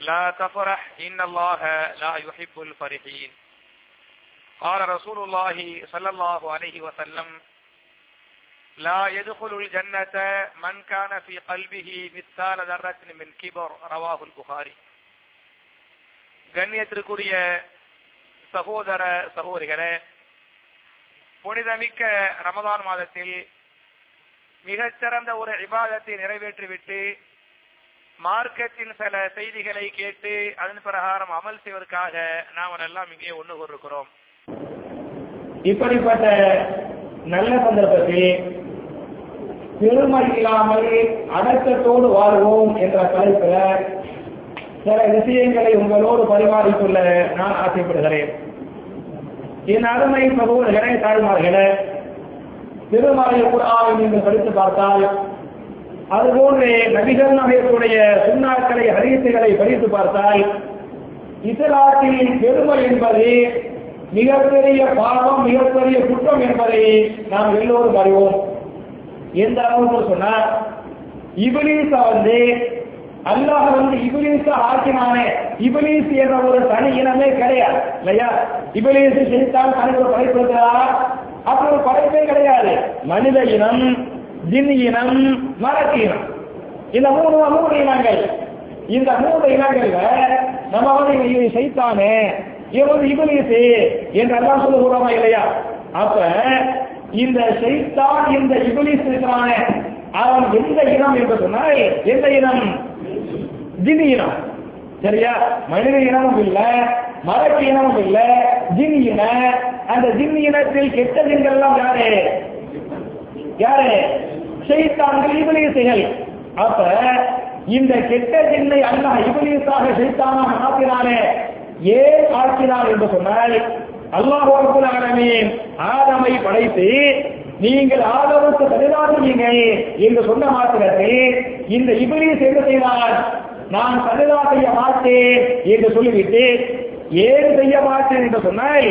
لا تفرح إن الله لا يحب الفرحين قال رسول الله صلى الله عليه وسلم لا يدخل الجنة من كان في قلبه مثال ذرة من كبر رواه البخاري கண்ணியத்திற்குரிய சகோதர சகோதரிகளே புனிதமிக்க ரமதான் மாதத்தில் மிகச்சிறந்த ஒரு இபாதத்தை நிறைவேற்றிவிட்டு மார்க்கத்தின் சில செய்திகளை கேட்டு அதன் பிரகாரம் அமல் செய்வதற்காக நாம் எல்லாம் இங்கே ஒன்று கொண்டிருக்கிறோம் இப்படிப்பட்ட நல்ல சந்தர்ப்பத்தில் பெருமை இல்லாமல் அடக்கத்தோடு வாழ்வோம் என்ற தலைப்பில் சில விஷயங்களை உங்களோடு பரிமாறிக்கொள்ள நான் ஆசைப்படுகிறேன். என் அருமை சகோதரர்களே தாய்மார்களே திருமலை குரான் நீங்கள் படித்து பார்த்தால் அதுபோன்று நபிகள் நகையத்துடைய சுண்ணாக்களை ஹரிசுகளை படித்து பார்த்தால் இஸ்லாத்தில் பெருமை என்பது மிகப்பெரிய பாவம் மிகப்பெரிய குற்றம் என்பதை நாம் எல்லோரும் அறிவோம். எந்த அளவுக்கு சொன்னார் இபிலீச வந்து அல்லாஹ் வந்து இபிலீச ஆக்கினானே இபிலீஸ் என்ற ஒரு தனி இனமே கிடையாது இல்லையா? இபிலீஸ் செய்தான் தனி ஒரு படைப்பு இருக்கிறாரா அப்படி ஒரு படைப்பே கிடையாது. மனித இனம் ஜின் இனம் மரக்கு இனம் இந்த மூணு மூணு இனங்கள். இந்த மூணு இனங்கள்ல நம்ம வந்து இவன் செய்தானே இவன் வந்து இபிலிசு என்று எல்லாம் சொல்லுகிறோமா இல்லையா? அப்ப இந்த செய்தான் இந்த இபிலிஸ் இருக்கிறானே அவன் எந்த இனம் என்று சொன்னால் எந்த இனம்? ஜின் இனம். சரியா? மனித இனமும் இல்ல மரக்கு இனமும் இல்ல ஜின் இன. அந்த ஜின் இனத்தில் கெட்ட ஜின்கள் எல்லாம் யாரு? யாரு? ஷெய்தான்கள் இபிலீசுகள் அப்ப இந்த கெட்ட ஜின்னை அல்லாஹ் இபிலிசாக ஷெய்தானாக மாற்றினானே ஏன் ஆக்கினார் என்று சொன்னால் அல்லாஹ் ரபுல் ஆலமீன் ஆதமை படைத்து நீங்கள் ஆதமுக்கு பதிலாகுவீங்க என்று சொன்ன மாத்திரத்தில் இந்த இபிலீஸ் என்ன செய்தார்? நான் சரிதா செய்ய மாட்டேன் என்று சொல்லிவிட்டு ஏன் செய்ய மாட்டேன் என்று சொன்னால்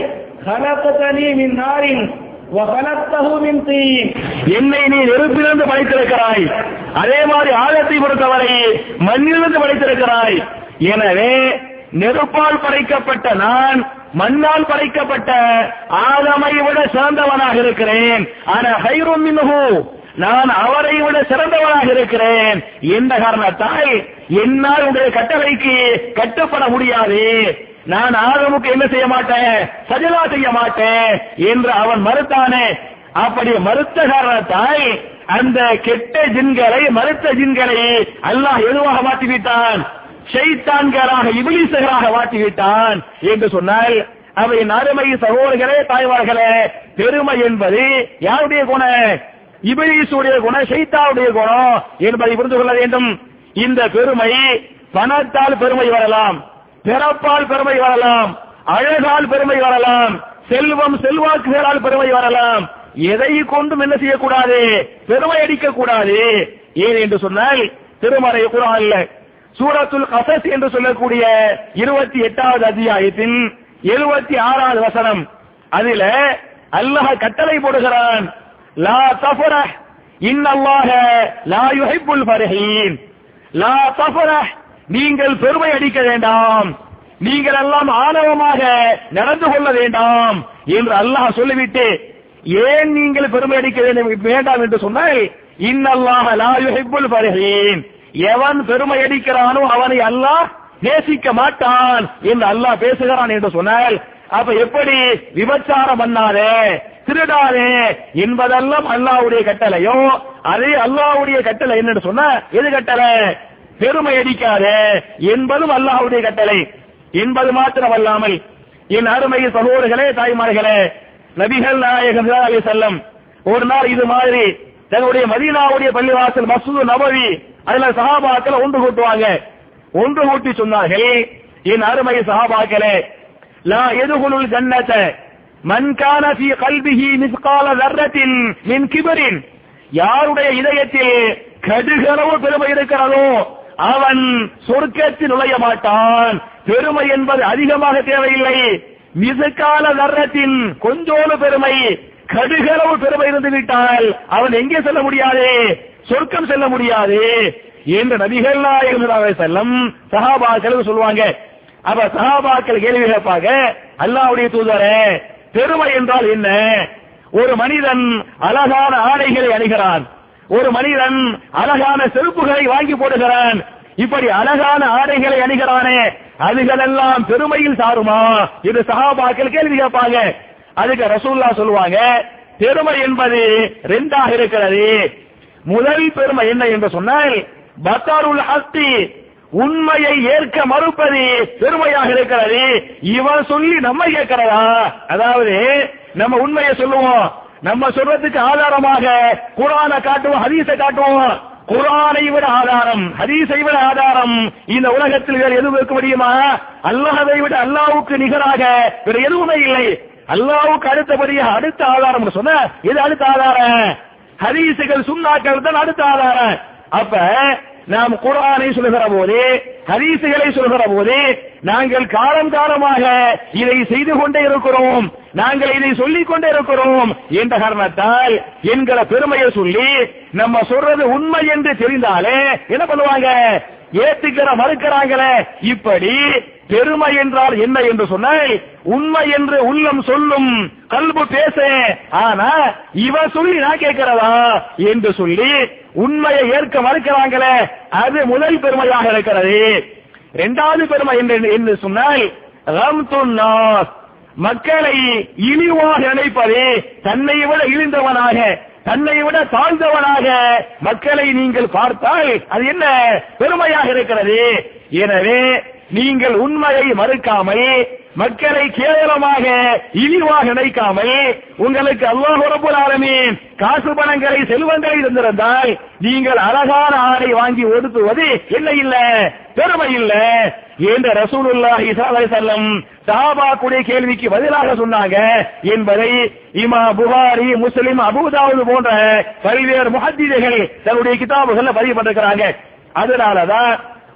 கலப்பத்தனி மின் நாரின் என்னை நீ நெருப்பிலிருந்து படைத்திருக்கிறாய். அதே மாதிரி ஆழத்தை பொறுத்தவரை மண்ணிலிருந்து படைத்திருக்கிறாய். எனவே நெருப்பால் படைக்கப்பட்ட நான் மண்ணால் படைக்கப்பட்ட ஆதமை விட சிறந்தவனாக இருக்கிறேன். ஆனா ஹைரும் மின்ஹு நான் அவரை விட சிறந்தவனாக இருக்கிறேன். என்ற காரணத்தால் என்னால் உடைய கட்டளைக்கு கட்டப்பட முடியாது. நான் ஆதமுக்கு என்ன செய்ய மாட்டேன்? சஜலா செய்ய மாட்டேன் என்று அவன் மறுத்தானே. அப்படி மறுத்த காரணத்தாய் அந்த கெட்ட ஜின்களை மறுத்த ஜின்களை அல்லாஹ் எதுவாக மாற்றிவிட்டான்? ஷைத்தான்களாக இபிலிசகராக மாற்றிவிட்டான் என்று சொன்னால் அவை அருமை சகோதரர்களே தாய்வார்களே பெருமை என்பது யாருடைய குணம்? இபிலிசுடைய குணம் ஷைத்தாவுடைய குணம் என்பதை புரிந்து கொள்ள வேண்டும். இந்த பெருமை பணத்தால் பெருமை வரலாம். பிறப்பால் பெருமை வரலாம் அழகால் பெருமை வரலாம் செல்வம் செல்வாக்குகளால் பெருமை வரலாம். எதை கொண்டும் என்ன செய்யக்கூடாது? பெருமை அடிக்க கூடாது ஏன் என்று சொன்னால் திருமறை குரான் சூரத்துல் கசஸ் என்று சொல்லக்கூடிய இருபத்தி எட்டாவது அத்தியாயத்தின் எழுபத்தி ஆறாவது வசனம். அதுல அல்லாஹ் கட்டளை போடுகிறான் லா தஃபர இன்னல்லாஹ லா யுஹிப்புல் ஃபரஹீன். லா தஃபர நீங்கள் பெருமை அடிக்க வேண்டாம். நீங்கள் எல்லாம் ஆணவமாக நடந்து கொள்ள வேண்டாம் என்று அல்லாஹ் சொல்லிவிட்டு ஏன் நீங்கள் பெருமை அடிக்க வேண்டாம் என்று சொன்னால் இன்னல்லாஹ லாயுஹிப்புல் யுஹிப்புல் எவன் பெருமை அடிக்கிறானோ அவனை அல்லாஹ் நேசிக்க மாட்டான் என்று அல்லாஹ் பேசுகிறான் என்று சொன்னால் அப்ப எப்படி விபச்சாரம் பண்ணாதே திருடாதே என்பதெல்லாம் அல்லாவுடைய கட்டளையோ அதே அல்லாவுடைய கட்டளை என்னன்னு சொன்ன எது கட்டளை? பெருமை அடிக்காத என்பதும் அல்லாஹுடைய கட்டளை. என்பது மாத்திரம் அல்லாமல் என் அருமை சகோதரர்களே தாய்மார்களே நபிகள் நாயகம் அலி செல்லம் ஒரு நாள் இது மாதிரி தன்னுடைய மதீனாவுடைய பள்ளிவாசல் மசூது நபவி அதுல சஹாபாக்கள் ஒன்று கூட்டுவாங்க. ஒன்று கூட்டி சொன்னார்கள் என் அருமை சகாபாக்களே லா எதுகுலுல் ஜன்னத மன் கான ஃபீ கல்பிஹி மிஸ்கால தர்ரத்தின் மின் கிபரின். யாருடைய இதயத்தில் கடுகளவு பெருமை இருக்கிறதோ அவன் சொர்க்கத்தில் நுழைய மாட்டான். பெருமை என்பது அதிகமாக தேவையில்லை. மிசுக்கால தர்ணத்தின் கொஞ்சோடு பெருமை கடுகளவு பெருமை இருந்து விட்டால் அவன் எங்கே செல்ல முடியாது? சொர்க்கம் செல்ல முடியாது. என்று நபிகள் நாயகம் செல்லம் சகாபாக்கள் சொல்லுவாங்க. அப்ப சகாபாக்கள் கேள்வி கேட்பாங்க அல்லாவுடைய தூதரே பெருமை என்றால் என்ன? ஒரு மனிதன் அழகான ஆடைகளை அணிகிறான். ஒரு மனிதன் அழகான செருப்புகளை வாங்கி போடுகிறான். இப்படி அழகான ஆடைகளை அணிகிறானே அதுகளெல்லாம் பெருமையில் சாருமா? இது சகாபாக்கள் கேள்வி கேட்பாங்க. அதுக்கு ரசூல்லா சொல்லுவாங்க பெருமை என்பது ரெண்டாக இருக்கிறது. முதல் பெருமை என்ன என்று சொன்னால் பத்தாருல் ஹஸ்தி உண்மையை ஏற்க மறுப்பது பெருமையாக இருக்கிறது. இவன் சொல்லி நம்ம கேட்கிறதா? அதாவது நம்ம உண்மையை சொல்லுவோம். நம்ம சொல்றதுக்கு ஆதாரமாக குரானை காட்டுவோம் ஹதீஸை காட்டுவோம். குரானை விட ஆதாரம் ஹதீஸை விட ஆதாரம். இந்த உலகத்தில் வேறு எதுவும் இருக்க முடியுமா? அல்லாஹை விட அல்லாவுக்கு நிகராக வேறு எதுவுமே இல்லை. அல்லாவுக்கு அடுத்தபடியாக அடுத்த ஆதாரம் சொன்ன? இது அடுத்த ஆதாரம்? ஹதீசுகள் சுண்ணாக்கள் தான் அடுத்த ஆதாரம். அப்ப நாம் குரானை சொல்லுகிற போது ஹதீசுகளை சொல்லுகிற போது நாங்கள் காலம் காலமாக இதை செய்து கொண்டே இருக்கிறோம். நாங்கள் இதை சொல்லிக் கொண்டே இருக்கிறோம். என்ற காரணத்தால் என்கிற பெருமையை சொல்லி நம்ம சொல்றது உண்மை என்று தெரிந்தாலே என்ன பண்ணுவாங்க? ஏத்துக்கிற மறுக்கிறாங்களே. இப்படி பெருமை என்றால் என்ன என்று சொன்னால் உண்மை என்று உள்ளம் சொல்லும் கல்பு பேச. ஆனா இவ சொல்லி நான் கேட்கிறதா என்று சொல்லி உண்மையை ஏற்க மறுக்கிறாங்களே. அது முதல் பெருமையாக இருக்கிறது. இரண்டாவது பெருமை என்று என்று சொன்னால் மக்களை இழிவாக நினைப்பது தன்னை விட இழிந்தவனாக தன்னை விட தாழ்ந்தவனாக மக்களை நீங்கள் பார்த்தால் அது என்ன? பெருமையாக இருக்கிறது. எனவே நீங்கள் உண்மையை மறுக்காமல் மக்களை கேவலமாக இழிவாக நினைக்காமல் உங்களுக்கு அல்லாஹ் ரப்பல் ஆலமீன் காசு பணங்களை செல்வங்களை தந்திருந்தால் நீங்கள் அழகான ஆடை வாங்கி ஒதுக்குவது என்ன இல்ல. பெருமை இல்ல. என்ற ரசூலுல்லா ஸல்லல்லாஹு அலைஹி வஸல்லம் குடி கேள்விக்கு பதிலாக சொன்னாங்க என்பதை இமா புகாரி முஸ்லிம் அபுதாவது போன்ற பல்வேறு முஹத்திகள் தன்னுடைய கிதாபுகள்ல பதிவு பண்ணிருக்கிறாங்க. அதனாலதான்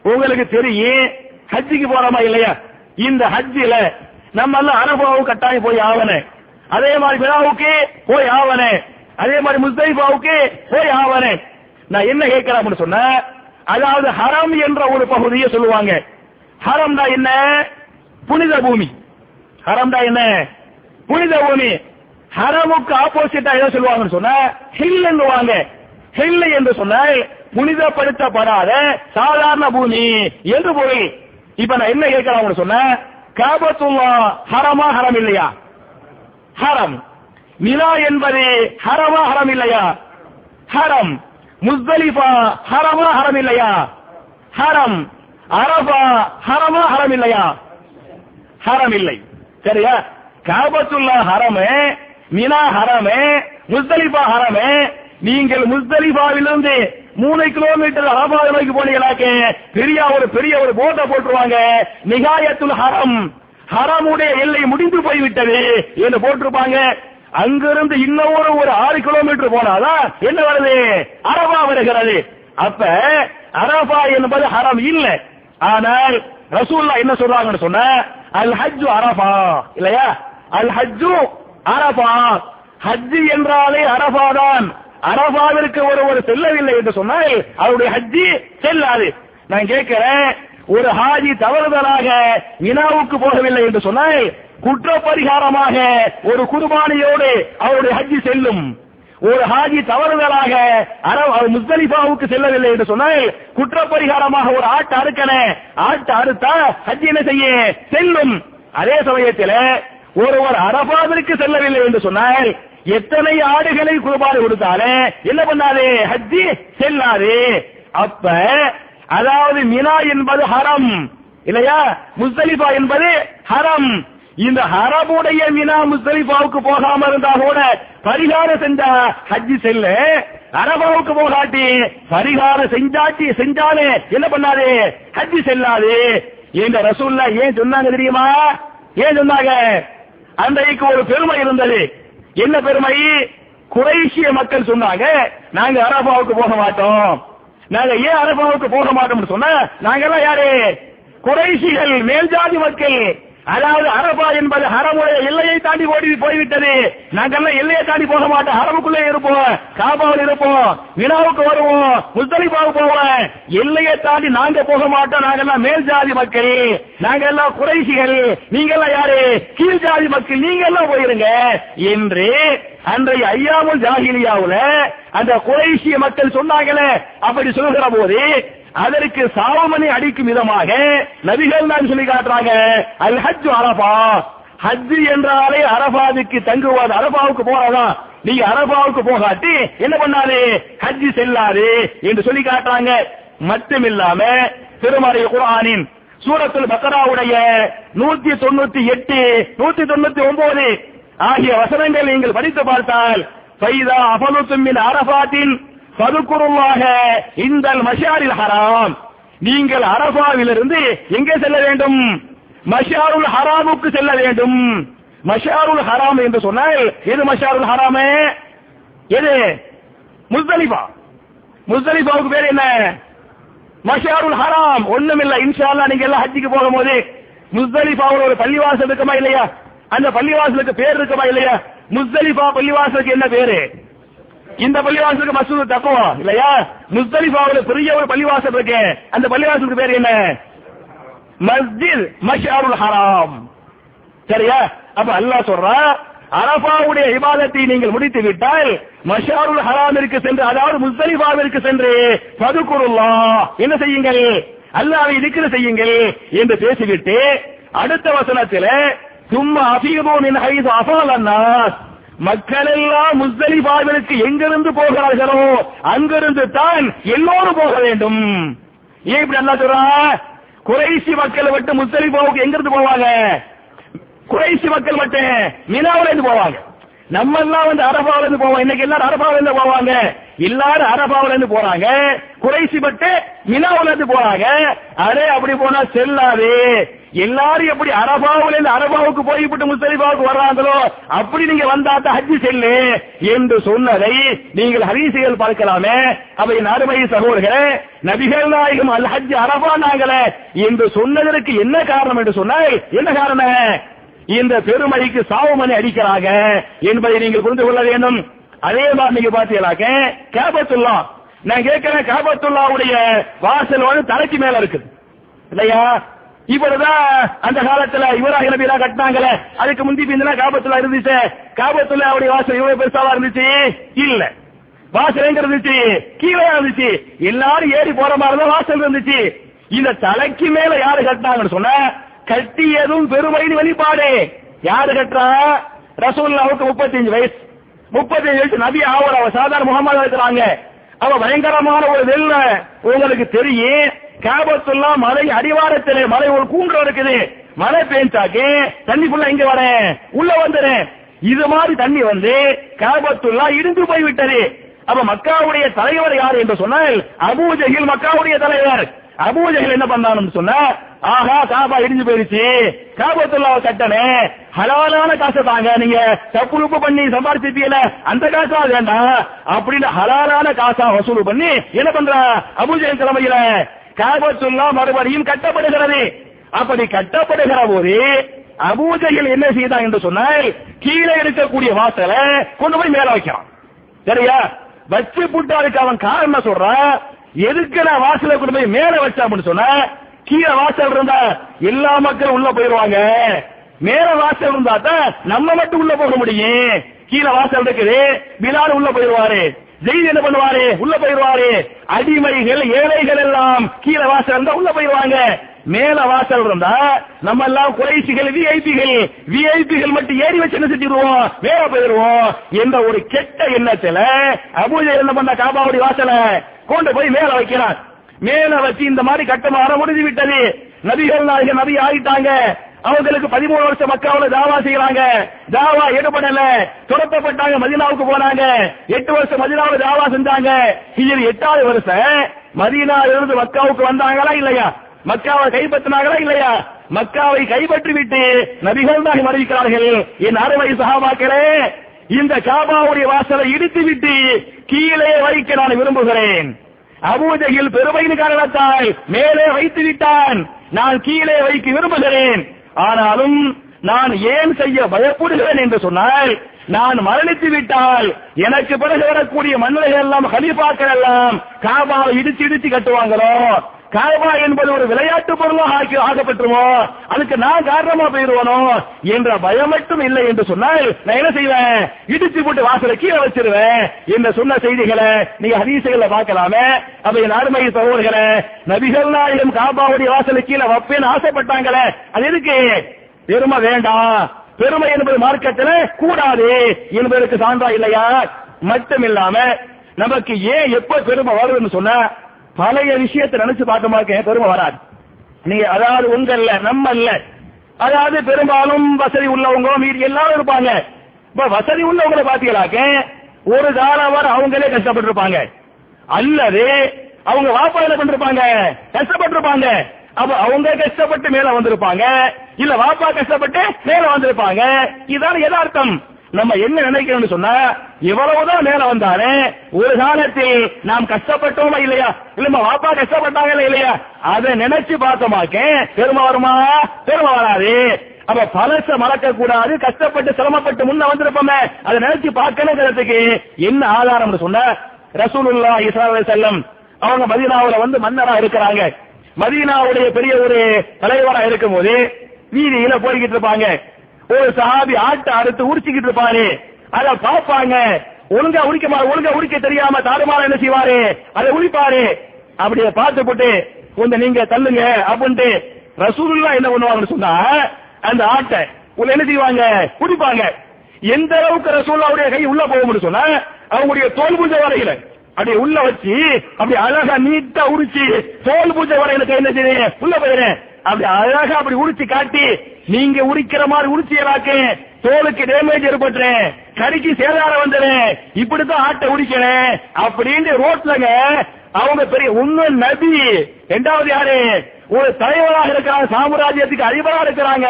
உங்களுக்கு தெரியும் ஹஜ்ஜிக்கு போறோமா இல்லையா? இந்த ஹஜ்ஜில நம்ம எல்லாம் அரபாவு கட்டாயம் போய் ஆவனே அதே மாதிரி விழாவுக்கு போய் ஆவனே அதே மாதிரி முஸ்தைபாவுக்கு போய் ஆவனே நான் என்ன கேட்கிறேன் அப்படின்னு சொன்ன அதாவது ஹரம் என்ற ஒரு பகுதியை சொல்லுவாங்க. ஹரம்டா என்ன? புனித பூமி. ஹரம்டா என்ன? புனித பூமி. ஹரமுக்கு ஆப்போசிட்டா எதை சொல்லுவாங்கன்னு சொன்ன ஹில் என்னுவாங்க ஹில் என்று சொன்னால் புனிதப்படுத்தப்படாத சாதாரண பூமி. என்று பொருள். இப்ப நான் என்ன கேட்கலாம் சொன்ன? காபத்துல்லா ஹரமா ஹரம் இல்லையா? ஹரம். நிலா என்பது ஹரமா ஹரம் இல்லையா? ஹரம். முஸ்தலிஃபா ஹரமா ஹரம் இல்லையா? ஹரம். அரபா ஹரமா ஹரம் இல்லையா? ஹரம் இல்லை. சரியா? காபத்துல்லா ஹரமே மினா ஹரமே முஸ்தலிஃபா ஹரமே நீங்கள் முஸ்தலிஃபாவிலிருந்து மூணு கிலோமீட்டர் அரபா நோக்கி போனீங்களாக்க பெரிய ஒரு பெரிய ஒரு போட்டை போட்டுருவாங்க. நிகாயத்துல் ஹரம். ஹரமுடைய எல்லை முடிந்து போய்விட்டது என்று போட்டிருப்பாங்க. அங்கிருந்து இன்னொரு ஒரு ஆறு கிலோமீட்டர் போனாதான் என்ன வருது? அரபா வருகிறது. அப்ப அரபா என்பது ஹரம் இல்ல. ஆனால் ரசூல்லா என்ன சொல்றாங்கன்னு சொன்ன அல் ஹஜ்ஜு அரபா. இல்லையா? அல் ஹஜ்ஜு அரபா. ஹஜ்ஜு என்றாலே அரபா தான் அரபாவிற்கு ஒருவர் செல்லவில்லை என்று சொன்னால் அவருடைய ஹஜ்ஜி செல்லாது. நான் கேட்கிறேன் ஒரு ஹாஜி தவறுதலாக வினாவுக்கு போகவில்லை என்று சொன்னால் குற்ற பரிகாரமாக ஒரு குர்பானியோடு அவருடைய ஹஜ்ஜி செல்லும். ஒரு ஹாஜி தவறுதலாக முஸ்தலிஃபாவுக்கு செல்லவில்லை என்று சொன்னால் குற்றப்பரிகாரமாக ஒரு ஆட்டு அறுக்கன ஆட்டு அறுத்தா ஹஜ்ஜி என்ன செய்ய? செல்லும். அதே சமயத்தில் ஒருவர் அரபாவிற்கு செல்லவில்லை என்று சொன்னால் எத்தனை ஆடுகளை குர்பானை கொடுத்தாலே என்ன பண்ணாரு ஹஜ்ஜி செல்லாது. அப்ப அதாவது மினா என்பது ஹரம். இல்லையா? முஸ்தலிபா என்பது ஹரம். இந்த ஹரபுடைய மினா முஸ்தலிபாவுக்கு போகாம இருந்தா கூட பரிகாரம் செஞ்சா ஹஜ்ஜி செல்ல. அரபாவுக்கு போகாட்டி பரிகாரம் செஞ்சாட்டி செஞ்சாலே என்ன பண்ணாது? ஹஜ்ஜி செல்லாது. இந்த ரசூல்லா ஏன் சொன்னாங்க தெரியுமா? ஏன் சொன்னாங்க? அன்றைக்கு ஒரு பெருமை இருந்தது. என்ன பெருமை? குறைஷிய மக்கள் சொன்னாங்க நாங்க அரபாவுக்கு போக மாட்டோம். நாங்க ஏன் அரபாவுக்கு போக மாட்டோம்னு சொன்னா நாங்க எல்லாம் யாரு? குறைஷிகள் மேல்ஜாதி மக்கள். அதாவது அரபா என்பது ஹரமுடைய எல்லையை தாண்டி ஓடி போய்விட்டது. நாங்கெல்லாம் எல்லையை தாண்டி போக மாட்டோம். ஹரமுக்குள்ளே இருப்போம். காபாவில் இருப்போம். வினாவுக்கு வருவோம். முஸ்தலிபாவுக்கு போவோம். எல்லையை தாண்டி நாங்க போக மாட்டோம். நாங்கெல்லாம் மேல் ஜாதி மக்கள். நாங்க எல்லாம் குறைசிகள் நீங்க எல்லாம் யாரு? கீழ் ஜாதி மக்கள். நீங்க எல்லாம் போயிருங்க. என்று அன்றைய ஐயாமுல் ஜாகிலியாவுல அந்த குறைசிய மக்கள் சொன்னாங்களே. அப்படி சொல்கிற போது அதற்கு சாவமணி அடிக்கும் விதமாக நபிகள் தான் சொல்லி காட்டுறாங்க அல் ஹஜ் அரபா ஹஜ் என்றாலே அரபாவுக்கு தங்குவாது அரபாவுக்கு போறாதான் நீங்க அரபாவுக்கு போகாட்டி என்ன பண்ணாரு ஹஜ் செல்லாது என்று சொல்லி காட்டுறாங்க. மட்டுமில்லாம திருமறை குரானின் சூரத்துல் பக்கராவுடைய நூத்தி தொண்ணூத்தி எட்டு நூத்தி தொண்ணூத்தி ஒன்பது ஆகிய வசனங்கள் நீங்கள் படித்து பார்த்தால் பைதா அபலுத்தும் அரபாத்தின் பதுக்குருவாக இந்த மஷாரில் ஹராம். நீங்கள் அரபாவிலிருந்து எங்கே செல்ல வேண்டும்? மஷாருல் ஹராமுக்கு செல்ல வேண்டும். மஷாருல் ஹராம் என்று சொன்னால் எது மஷாருல் ஹராமே? எது? முஸ்தலிஃபா. முஸ்தலிஃபாவுக்கு பேர் என்ன? மஷாருல் ஹராம். ஒண்ணுமில்ல. இன்ஷா நீங்க எல்லாம் ஹஜ்ஜிக்கு போகும்போது முஸ்தலிஃபாவுல ஒரு பள்ளிவாசல் இருக்குமா இல்லையா? அந்த பள்ளிவாசலுக்கு பேர் இருக்குமா இல்லையா? முஸ்தலிஃபா பள்ளிவாசலுக்கு என்ன பேரு? இந்த பள்ளிவாசலுக்கு மசூது தக்குவா இல்லையா? முஸ்தலிஃபாவுல பெரிய ஒரு பள்ளிவாசல் இருக்கு. அந்த பள்ளிவாசலுக்கு பேர் என்ன? மஸ்ஜித் மஷாருல் ஹராம். சரியா? அப்ப அல்லாஹ் சொல்றா அரபாவுடைய இபாதத்தை நீங்கள் முடித்து விட்டால் மஷாருல் ஹராமிற்கு சென்று அதாவது முஸ்தலிஃபாவிற்கு சென்று பதுக்குருல்லா என்ன செய்யுங்கள்? அல்லாவை இருக்கிற செய்யுங்கள் என்று பேசிவிட்டு அடுத்த வசனத்தில் சும்மா அபீதோ மின் ஹைது அசால் அன்னாஸ் மக்கள் எல்லாம் முஸ்தலிஃபாவிற்கு எங்கிருந்து போகிறார்களோ அங்கிருந்து தான் எல்லோரும் போக வேண்டும். ஏன் இப்படி என்ன சொல்றா? குறைசி மக்களை விட்டு முஸ்தலிபாவுக்கு எங்கிருந்து போவாங்க? குறைசி மக்கள் மட்டும் மினாவுல இருந்து போவாங்க. நம்ம எல்லாம் வந்து அரபாவில இருந்து போவோம். இன்னைக்கு எல்லாரும் அரபாவில இருந்து போவாங்க. எல்லாரும் அரபாவில இருந்து போறாங்க. குறைசி பட்டு மினாவில இருந்து போறாங்க. அரே அப்படி போனா செல்லாது. எல்லாரும் எப்படி அரபாவில இருந்து அரபாவுக்கு போய்விட்டு முஸ்தலிஃபாவுக்கு வர்றாங்களோ அப்படி நீங்க வந்தா தான் ஹஜ்ஜி செல்லு என்று சொன்னதை நீங்கள் ஹரிசிகள் பார்க்கலாமே. அவை அருமை சகோதரர்களே நபிகள் நாயகம் அல் ஹஜ் அரபா நாங்களே என்று சொன்னதற்கு என்ன காரணம் என்று சொன்னால் என்ன காரணம்? இந்த பெருமைக்கு சாவுமணி அடிக்கிறாங்க என்பதை நீங்கள் புரிந்து கொள்ள வேண்டும். அதே மாதிரி நீங்க பாத்தீங்களாக்க கேபத்துல்லா. நான் கேட்கிறேன் காபத்துல்லாவுடைய வாசல் வந்து தலைக்கு மேல இருக்குது. இல்லையா? இவருதான் அந்த காலத்துல இவராக நபிரா கட்டினாங்களே? அதுக்கு முந்தி பிந்தினா காபத்துல்லா இருந்துச்சு. காபத்துல்லா அவருடைய வாசல் இவ்வளவு பெருசாவா இருந்துச்சு? இல்ல. வாசல் எங்க இருந்துச்சு? கீழே இருந்துச்சு. எல்லாரும் ஏறி போற மாதிரி தான் வாசல் இருந்துச்சு. இந்த தலைக்கு மேல யாரு கட்டினாங்கன்னு சொன்ன கட்டியதும் பெருமையின் வெளிப்பாடு. யாரு கட்டுறா? ரசூல்லாவுக்கு முப்பத்தஞ்சு வயசு. முப்பத்தஞ்சு வயசு நபி ஆவர் அவ சாதாரண முகமது இருக்கிறாங்க. அவ பயங்கரமான ஒரு வெள்ள உங்களுக்கு தெரியும். கேபத்துலாம் மலை அடிவாரத்தில் மலை ஒரு கூண்டு இருக்குது. மழை பெஞ்சாக்கு தண்ணி ஃபுல்லா இங்க வரேன். உள்ள வந்துறேன். இது மாதிரி தண்ணி வந்து காபத்துல்லா இருந்து போய் விட்டது அப்ப மக்காவுடைய தலைவர் யார் என்று சொன்னால் அபூஜகில் மக்காவுடைய தலைவர். அபூஜைகள் என்ன பண்ணான்னு சொன்னா? ஆஹா காபா இடிஞ்சு போயிருச்சு. காபத்துள்ள கட்டணே. ஹலாலான காசை தாங்க நீங்க. தப்பு உப்பு பண்ணி சம்பாதிச்சிருப்பீல அந்த காசா வேண்டாம் அப்படின்னு ஹலாலான காசா வசூல் பண்ணி என்ன பண்ற? அபூஜகில் தலைமையில காபத்துள்ளா மறுபடியும் கட்டப்படுகிறது. அப்படி கட்டப்படுகிற போது அபூஜைகள் என்ன செய்தான் என்று சொன்னால் கீழே இருக்கக்கூடிய வாசலை கொண்டு போய் மேல வைக்கிறான். சரியா? வச்சு புட்டாருக்கு அவன் காரணம் சொல்றான். எதுக்கு நான் வாசலை கொண்டு போய் மேல வச்சா அப்படின்னு சொன்னா கீழே வாசல் இருந்தா எல்லா மக்களும் உள்ள போயிருவாங்க. மேல வாசல் இருந்தா தான் நம்ம மட்டும் உள்ள போக முடியும். கீழே வாசல் இருக்குது பிலால் உள்ள போயிருவாரு. ஜெயித் என்ன பண்ணுவாரு? உள்ள போயிருவாரு. அடிமைகள் ஏழைகள் எல்லாம் கீழே வாசல் இருந்தா உள்ள போயிருவாங்க. மேல வாசல் இருந்தா நம்ம எல்லாம் குறைசிகள் விஐபிகள் விஐபிகள் மட்டும் ஏறி வச்சு என்ன செஞ்சிருவோம்? மேல போயிருவோம் என்ற ஒரு கெட்ட எண்ணத்துல அபூஜை என்ன பண்ண காபாவுடைய வாசல கொண்டு போய் மேல வைக்கிறான் மேல வச்சு இந்த மாதிரி கட்டமாக முடிஞ்சு விட்டது. நபிகள் நாயக நபி ஆகிட்டாங்க. அவங்களுக்கு பதிமூணு வருஷம் மக்காவில தாவா செய்யறாங்க. தாவா ஈடுபடல துரத்தப்பட்டாங்க மதினாவுக்கு போனாங்க. எட்டு வருஷம் மதினாவுல தாவா செஞ்சாங்க. இது எட்டாவது வருஷம் மதீனாவிலிருந்து மக்காவுக்கு வந்தாங்களா இல்லையா? மக்காவை கைப்பற்றினார்களா இல்லையா? மக்காவை கைப்பற்றி விட்டு நபிகள் தான் அறிவிக்கிறார்கள் என் அறுவை சகாபாக்களே இந்த காபாவுடைய வாசலை இடித்து விட்டு கீழே வைக்க நான் விரும்புகிறேன். அபூஜையில் பெருமையின் காரணத்தால் மேலே வைத்து விட்டான் நான் கீழே வைக்க விரும்புகிறேன். ஆனாலும் நான் ஏன் செய்ய பயப்படுகிறேன் என்று சொன்னால் நான் மரணித்து விட்டால் எனக்கு பிறகு வரக்கூடிய மன்னர்கள் எல்லாம் ஹலீஃபாக்கள் எல்லாம் காபாவை இடிச்சு இடிச்சு கட்டுவாங்களோ? காபா என்பது ஒரு விளையாட்டு பொருளாக ஆக்கி ஆகப்பட்டுருமோ அதுக்கு நான் காரணமா போயிருவனோ? என்ற பயம் மட்டும் இல்லை என்று சொன்னால் நான் என்ன செய்வேன்? இடிச்சு போட்டு வாசலை கீழே வச்சிருவேன் என்று சொன்ன செய்திகளை நீங்க ஹதீசுகளை பார்க்கலாமே. அப்ப என் அருமை சகோதரர்களே நபிகள் நாயகம் காபாவுடைய வாசலை கீழே வைப்பேன்னு ஆசைப்பட்டாங்களே. அது எதுக்கு? பெருமை வேண்டாம் பெருமை என்பது மார்க்கத்தில் கூடாது என்பதற்கு சான்றா இல்லையா? மட்டும் இல்லாம நமக்கு ஏன் எப்ப பெருமை வருதுன்னு சொன்னா பழைய விஷயத்தை நினைச்சு பார்க்க பெருமை வராது. நீங்க அதாவது உங்கல்ல நம்ம இல்ல அதாவது பெரும்பாலும் வசதி உள்ளவங்க மீறி எல்லாரும் இருப்பாங்க. இப்ப வசதி உள்ளவங்களை பாத்தீங்களாக்க ஒரு காலம் வரை அவங்களே கஷ்டப்பட்டிருப்பாங்க. அல்லது அவங்க வாப்பா என்ன பண்ணிருப்பாங்க கஷ்டப்பட்டிருப்பாங்க. அப்ப அவங்க கஷ்டப்பட்டு மேல வந்திருப்பாங்க. இல்ல வாப்பா கஷ்டப்பட்டு மேல வந்திருப்பாங்க. இதுதான் எதார்த்தம் நம்ம என்ன நினைக்கிறோம்னு சொன்னா இவ்வளவுதான் மேல வந்தாரு ஒரு காலத்தில் நாம் கஷ்டப்பட்டோமா இல்லையா? இல்ல வாப்பா கஷ்டப்பட்டாங்க இல்லையா? அதை நினைச்சு பார்த்தோமாக்க பெருமை வருமா? பெருமை வராது. அப்ப பழச மறக்க கூடாது கஷ்டப்பட்டு சிரமப்பட்டு முன்ன வந்திருப்போமே அதை நினைச்சு பார்க்கணுங்கிறதுக்கு என்ன ஆதாரம் சொன்ன ரசூலுல்லா இஸ்ரா செல்லம் அவங்க மதீனாவுல வந்து மன்னரா இருக்கிறாங்க. மதீனாவுடைய பெரிய ஒரு தலைவரா இருக்கும் போது வீதியில போய்கிட்டு இருப்பாங்க. ஒரு சஹாபி ஆட்டை அறுத்து உரிச்சுக்கிட்டு இருப்பாரு அத பாப்பாங்க ஒழுங்கா உரிக்க ஒழுங்கா உரிக்க தெரியாம தாறுமாற என்ன செய்வாரு? அதை உரிப்பாரு. அப்படியே பார்த்து போட்டு கொஞ்சம் நீங்க தள்ளுங்க அப்படின்ட்டு ரசூலுல்லா என்ன பண்ணுவாங்கன்னு சொன்னா அந்த ஆட்டை உள்ள என்ன செய்வாங்க? குடிப்பாங்க. எந்த அளவுக்கு ரசூல்லாவுடைய கை உள்ள போகும்னு சொன்னா அவங்களுடைய தோல் பூஜை வரையில. அப்படி உள்ள வச்சு அப்படி அழகா நீட்டா உரிச்சு தோல் பூஜை வரையில கை என்ன செய்றீங்க உள்ள போயிடுறேன். அப்படி அழகா அப்படி உரிச்சு காட்டி நீங்க உரிக்கிற மாதிரி உரிச்சியலாக்கு தோலுக்கு டேமேஜ் ஏற்பட்டுறேன். கறிக்கு சேதாரம் வந்துடுறேன் இப்படித்தான் ஆட்டை உரிக்கணும் அப்படின்னு ரோட்லங்க அவங்க பெரிய உண்மை நபி. ரெண்டாவது யாரு? ஒரு தலைவராக இருக்கிறாங்க சாம்ராஜ்யத்துக்கு அதிபராக இருக்கிறாங்க.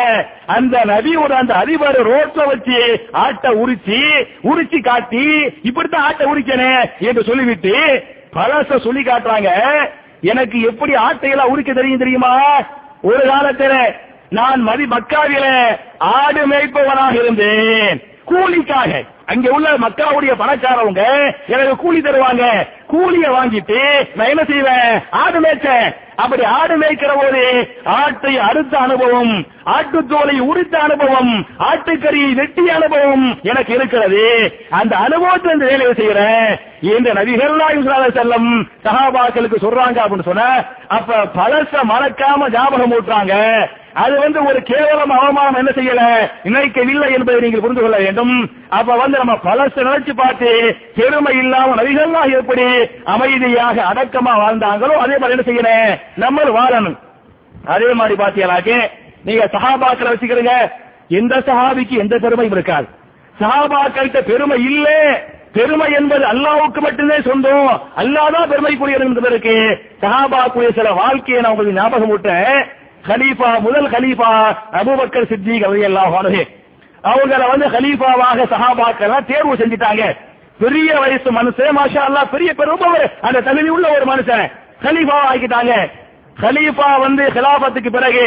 அந்த நபி ஒரு அந்த அதிபர் ரோட்ல வச்சு ஆட்டை உரிச்சு உரிச்சு காட்டி இப்படித்தான் ஆட்டை உரிக்கணும் என்று சொல்லிவிட்டு பழச சொல்லி காட்டுறாங்க. எனக்கு எப்படி ஆட்டை எல்லாம் உரிக்க தெரியும் தெரியுமா? ஒரு காலத்துல நான் மதி மக்காவில ஆடு மேய்ப்பவனாக இருந்தேன். கூலிக்காக. அங்க உள்ள மக்காவுடைய பணக்காரவங்க எனக்கு கூலி தருவாங்க. கூலிய வாங்கிட்டு நான் என்ன செய்வேன்? ஆடு மேய்ச்சேன். அப்படி ஆடு மேய்க்கிற போது ஆட்டை அறுத்த அனுபவம் ஆட்டுத்தோலை உரித்த அனுபவம் ஆட்டுக்கறியை வெட்டிய அனுபவம் எனக்கு இருக்கிறது. அந்த அனுபவத்தை இந்த வேலையை செய்யறேன் இந்த நபிகள் செல்லம் சகாபாக்களுக்கு சொல்றாங்க அப்படின்னு சொன்ன அப்ப பழச மறக்காம ஞாபகம் ஊட்டுறாங்க. அது வந்து ஒரு கேவலம் அவமானம் என்ன செய்யல? நினைக்கவில்லை என்பதை நீங்கள் புரிந்து கொள்ள வேண்டும். அப்ப வந்து நம்ம பழச நினைச்சு பார்த்து பெருமை இல்லாம நபிகள்லாம் எப்படி அமைதியாக அடக்கமா வாழ்ந்தாங்களோ அதே மாதிரி என்ன செய்யணும் நம்ம வாழணும். அதே மாதிரி பாத்தீங்களாக்கு நீங்க சஹாபாக்களை வச்சுக்கிறீங்க எந்த சஹாபிக்கு எந்த பெருமையும் இருக்காது. சஹாபாக்கள்கிட்ட பெருமை இல்லை. பெருமை என்பது அல்லாவுக்கு மட்டுமே சொந்தம். அல்லாதான் பெருமைக்குரியது என்பதற்கு சஹாபாக்குரிய சில வாழ்க்கையை நான் உங்களுக்கு ஞாபகம் விட்டேன் ஹலீஃபா முதல் ஹலீஃபா அபூபக்கர் சித்திக் ரலியல்லாஹு அன்ஹு. அவங்கள வந்து ஹலீஃபாவாக சஹாபாக்கெல்லாம் தேர்வு செஞ்சிட்டாங்க. பெரிய வயசு மனுஷன். மாஷா அல்லா பெரிய பெரும் அந்த தகுதி உள்ள ஒரு மனுஷன். ஹலீஃபா ஆக்கிட்டாங்க ஹலீஃபா வந்து ஹிலாபத்துக்கு பிறகு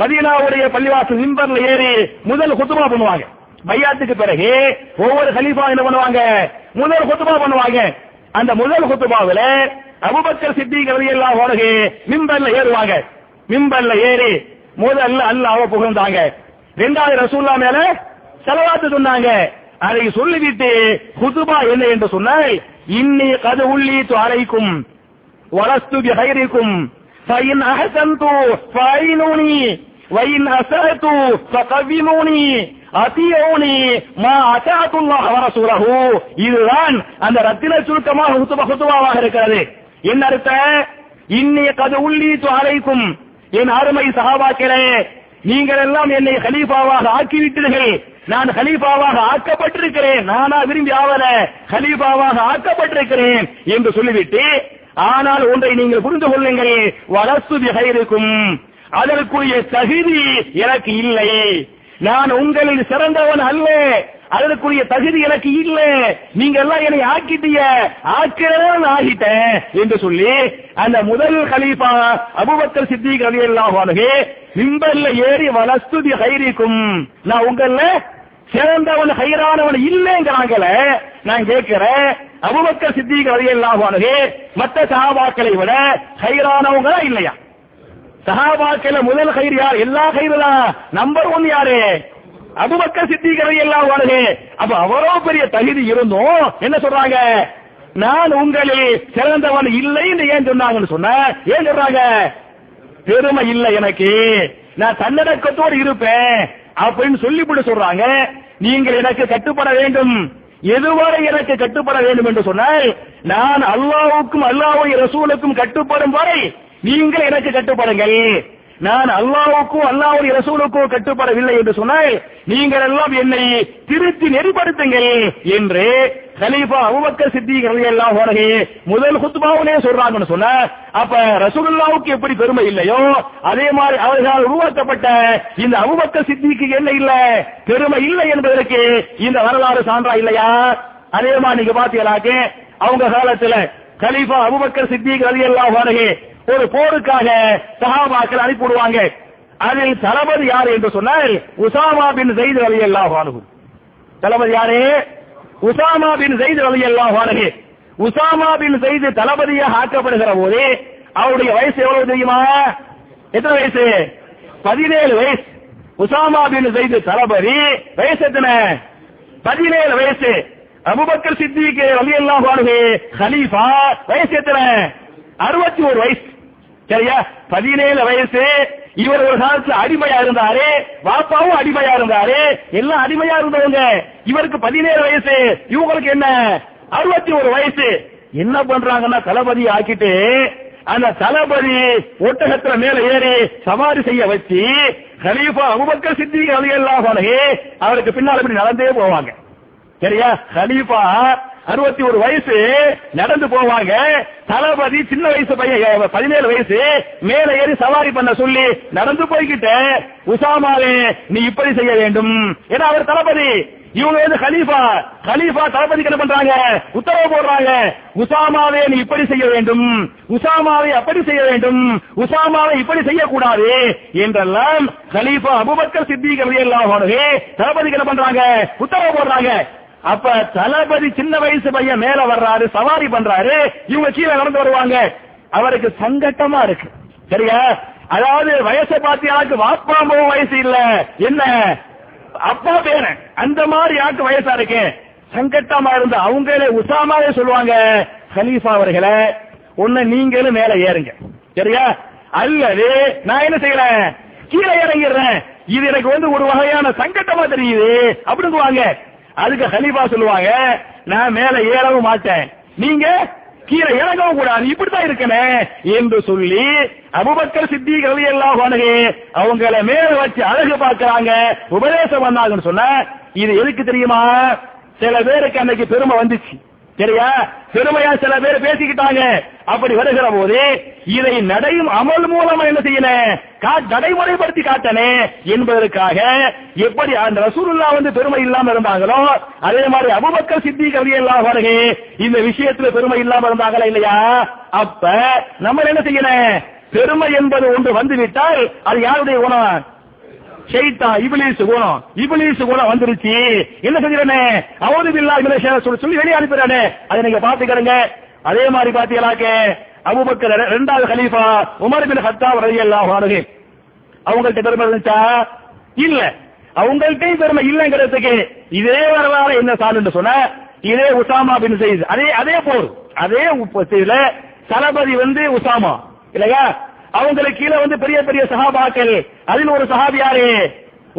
மதீனாவுடைய பள்ளிவாசல் மிம்பர்ல ஏறி முதல் குத்துபா பண்ணுவாங்க. பையாத்துக்கு பிறகு ஒவ்வொரு ஹலீஃபா என்ன பண்ணுவாங்க? முதல் குத்துமா பண்ணுவாங்க. அந்த முதல் குத்துமாவில அபுபக்கர் சித்திக் ரலியல்லாஹு அன்ஹு மிம்பர்ல ஏறுவாங்க. மிம்பர்ல ஏறி முதல்ல அல்லாஹ்வை புகழ்ந்தாங்க ரெண்டாவது ரசூல்லா மேல செலவாத்து சொன்னாங்க அதை சொல்லிவிட்டு குதுபா என்ன என்று சொன்னால் இன்னி கது உள்ளீத்து அலைக்கும் வலஸ்து பிஹைரிக்கும் فإن أحسنت فأعينوني وإن أسأت فقوموني அத்தியோனி மா அத்தாத்துல்லாஹ் வரசூலஹு இதுதான் அந்த ரத்தின சுருக்கமாக ஹுத்துபா ஹுத்துபாவாக இருக்கிறது என்ன அர்த்தம் இன்னி கது உள்ளீத்து அலைக்கும் என் அருமை சஹாபாக்களே நீங்கள் எல்லாம் என்னை ஹலீஃபாவாக ஆக்கிவிட்டீர்கள். நான் ஹலீஃபாவாக ஆக்கப்பட்டிருக்கிறேன். நானா விரும்பி ஆவல ஹலீஃபாவாக ஆக்கப்பட்டிருக்கிறேன் என்று சொல்லிவிட்டு ஆனால் ஒன்றை நீங்கள் புரிந்து கொள்ளுங்கள். வளர்த்து விகைருக்கும் அதற்குரிய தகுதி எனக்கு இல்லை. நான் உங்களில் சிறந்தவன் அல்ல. அதற்குரிய தகுதி எனக்கு இல்ல. நீங்க எல்லாம் என்னை ஆக்கிட்டிய ஆக்கிறவன் ஆகிட்டேன் என்று சொல்லி அந்த முதல் கலீஃபா அபுபக்கர் சித்திக் அலி அல்லாஹே மிம்பர்ல ஏறி வளஸ்துதி கைரிக்கும். நான் உங்கள சிறந்தவன் ஹைரானவன் இல்லைங்கிறாங்கள நான் கேட்கிறேன். அபுபக்கர் சித்திக் அலி அல்லாஹே மற்ற சகாபாக்களை விட ஹைரானவங்களா இல்லையா? சஹாபாக்கள முதல் கயிறு யார்? எல்லா கயிறு தான் நம்பர் ஒன் யாரு? அபுபக்க சித்திகரை எல்லாம் வாழ்க அப்ப அவரோ பெரிய தகுதி இருந்தும் என்ன சொல்றாங்க? நான் உங்களில் சிறந்தவன் இல்லைன்னு ஏன் சொன்னாங்கன்னு சொன்ன? ஏன் சொல்றாங்க? பெருமை இல்லை எனக்கு. நான் தன்னடக்கத்தோடு இருப்பேன். அப்படின்னு சொல்லிவிட்டு சொல்றாங்க. நீங்கள் எனக்கு கட்டுப்பட வேண்டும். எதுவரை எனக்கு கட்டுப்பட வேண்டும் என்று சொன்னால் நான் அல்லாவுக்கும் அல்லாஹ்வுடைய ரசூலுக்கும் கட்டுப்படும் வரை நீங்கள் எனக்கு கட்டுப்படுங்கள். நான் அல்லாவுக்கோ அல்லாவுடைய ரசூலுக்கும் கட்டுப்படவில்லை என்று சொன்னால் நீங்கள் எல்லாம் என்னை திருத்தி நெறிப்படுத்துங்கள் என்று கலீஃபா அபூபக்கர் சித்திக் எல்லாம் அன்ஹு முதல் குத்துபாவுனே சொல்றாங்கன்னு சொன்ன அப்ப ரசூலுல்லாவுக்கு எப்படி பெருமை இல்லையோ அதே மாதிரி அவர்களால் உருவாக்கப்பட்ட இந்த அபூபக்கர் சித்திக்கு என்ன இல்ல? பெருமை இல்லை என்பதற்கு இந்த வரலாறு சான்றா இல்லையா? அதே மாதிரி நீங்க பாத்தீங்களாக்கு அவங்க காலத்துல கலீஃபா அபுபக்கர் சித்திக் எல்லாம் அன்ஹு ஒரு போருக்காக சஹாபாக்கள் அனுப்பிவிடுவாங்க. அதில் தளபதி யார் என்று சொன்னால் உசாமா பின் செய்து அலி அல்லாஹ் தளபதி யாரு? உசாமா பின் செய்து அலி அல்லாஹ் உசாமா பின் செய்து தளபதியாக ஆக்கப்படுகிற போது அவருடைய வயசு எவ்வளவு தெரியுமா? எத்தனை வயசு? பதினேழு வயசு. உசாமா பின் செய்து தளபதி வயசு எத்தனை? பதினேழு வயசு. அபுபக்கர் சித்திக்கு அலி அல்லாஹ் ஹலீஃபா வயசு எத்தனை? அறுபத்தி ஒரு வயசு. சரியா? பதினேழு வயசு இவர் ஒரு காலத்துல அடிமையா இருந்தாரு வாப்பாவும் அடிமையா இருந்தாரு எல்லாம் அடிமையா இருந்தவங்க. இவருக்கு பதினேழு வயசு இவங்களுக்கு என்ன? அறுபத்தி ஒரு வயசு. என்ன பண்றாங்கன்னா தளபதி ஆக்கிட்டு அந்த தளபதி ஒட்டகத்துல மேல ஏறி சவாரி செய்ய வச்சு ஹலீஃபா அபுபக்கர் சித்திக் அலி அல்லாஹ் அவருக்கு பின்னால் இப்படி நடந்தே போவாங்க. சரியா? ஹலீஃபா அறுபத்தி ஒரு வயசு நடந்து போவாங்க. தளபதி சின்ன வயசு பையன் பதினேழு வயசு. மேல ஏறி சவாரி பண்ண சொல்லி நடந்து போய்கிட்ட உசாமாவே நீ இப்படி செய்ய வேண்டும். ஏன்னா அவர் தளபதி. இவங்க வந்து கலீஃபா. கலீஃபா தளபதிக்கு என்ன பண்றாங்க? உத்தரவு போடுறாங்க. உசாமாவே நீ இப்படி செய்ய வேண்டும். உசாமாவை அப்படி செய்ய வேண்டும். உசாமாவை இப்படி செய்யக்கூடாது. என்றெல்லாம் கலீஃபா அபுபக்கர் சித்திக் ரலியல்லாஹு அன்ஹு தளபதிக்கு என்ன பண்றாங்க? உத்தரவு போடுறாங்க. அப்ப தளபதி சின்ன வயசு பையன் மேல வர்றாரு சவாரி பண்றாரு இவங்க கீழே நடந்து வருவாங்க. அவருக்கு சங்கட்டமா இருக்கு. சரியா? அதாவது வயசை பார்த்தியாக்கு வாப்பாம்பவும் வயசு இல்ல. என்ன? அப்பா பேர அந்த மாதிரி யாருக்கு வயசா இருக்கு? சங்கட்டமா இருந்த அவங்களே உசாமாவே சொல்லுவாங்க. ஹலீஃபா அவர்களை ஒன்னு நீங்களும் மேல ஏறுங்க. சரியா? அல்லது நான் என்ன செய்யறேன்? கீழே இறங்கிடுறேன். இது எனக்கு வந்து ஒரு வகையான சங்கட்டமா தெரியுது. அப்படிங்குவாங்க. அதுக்கு ஹலீஃபா சொல்லுவாங்க நான் மேல ஏறவும் மாட்டேன். நீங்க கீழே இறங்கவும் கூடாது. இப்படித்தான் இருக்கணும் என்று சொல்லி அபுபக்கர் சித்தி ரவி எல்லாம் அவங்கள மேல வச்சு அழகு பார்க்கிறாங்க. உபதேசம் வந்தாங்கன்னு சொன்ன இது எதுக்கு தெரியுமா? சில பேருக்கு அன்னைக்கு பெருமை வந்துச்சு. சரியா? பெருமையா சில பேர் பேசிக்கிட்டாங்க. அப்படி வருகிற போது இதை நடையும் அமல் மூலமா என்ன செய்யல கா- நடைமுறைப்படுத்தி காட்டனே என்பதற்காக எப்படி அந்த ரசூலுல்லா வந்து பெருமை இல்லாம இருந்தாங்களோ அதே மாதிரி அபுபக்கர் சித்தி கவிதையெல்லாம் எல்லாம் வருகை இந்த விஷயத்துல பெருமை இல்லாம இருந்தாங்களா இல்லையா? அப்ப நம்ம என்ன செய்யணும் பெருமை என்பது ஒன்று வந்து விட்டால் அது யாருடைய குணம்? ஷைத்தான் இபிலிஸ் குணம் இபிலிஸ் குணம் வந்துருச்சு. என்ன செஞ்சிடனே அவது பில்லா சொல்லி சொல்லி வெளியே அனுப்பிடுறானே. அதை நீங்க பாத்துக்கிறங்க அதே மாதிரி பாத்தீங்களாக்க அபுபக்கர் இரண்டாவது ரெண்டாவது உமர் பின் ஹத்தாப் ரலியல்லாஹு அன்ஹு. அவங்கள்ட்ட பெருமை இருந்துச்சா? இல்ல. அவங்கள்ட்டையும் பெருமை இல்லைங்கிறதுக்கு இதே வரலாறு என்ன சாலுன்னு சொன்ன இதே உசாமா பின் செய்து அதே அதே போர். அதே உப்ப- செய்தியில தளபதி வந்து உசாமா. இல்லையா? அவங்களுக்கு கீழே வந்து பெரிய பெரிய சகாபாக்கள் அதில் ஒரு சஹாபி யாரு?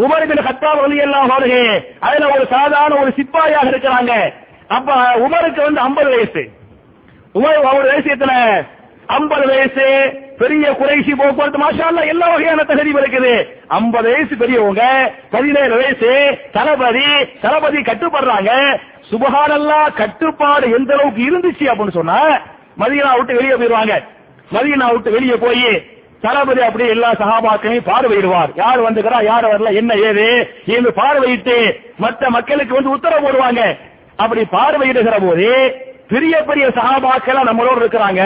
உமர் பின் கத்தாப் எல்லாம் அன்ஹு. அதுல ஒரு சாதாரண ஒரு சிப்பாயாக இருக்கிறாங்க. அப்ப உமருக்கு வந்து 50 வயசு. உமர் அவர் வயசு எத்தனை 50 வயசு பெரிய குறைசி போக்குவரத்து மாஷா எல்லா வகையான தகுதி இருக்குது. 50 வயசு பெரியவங்க 17 வயசு தளபதி தளபதி கட்டுப்படுறாங்க. சுபஹானல்லாஹ் கட்டுப்பாடு எந்த அளவுக்கு இருந்துச்சு அப்படின்னு சொன்னா மதீனா விட்டு வெளியே போயிருவாங்க மதீனா விட்டு வெளியே போய் தளபதி அப்படியே எல்லா சகாபாக்களையும் பார்வையிடுவார். யார் வந்துக்கிறா யார் வரல என்ன ஏது? என்று பார்வையிட்டு மற்ற மக்களுக்கு வந்து உத்தரவு போடுவாங்க. அப்படி பார்வையிடுகிற போது பெரிய பெரிய சகாபாக்கள் நம்மளோட இருக்கிறாங்க.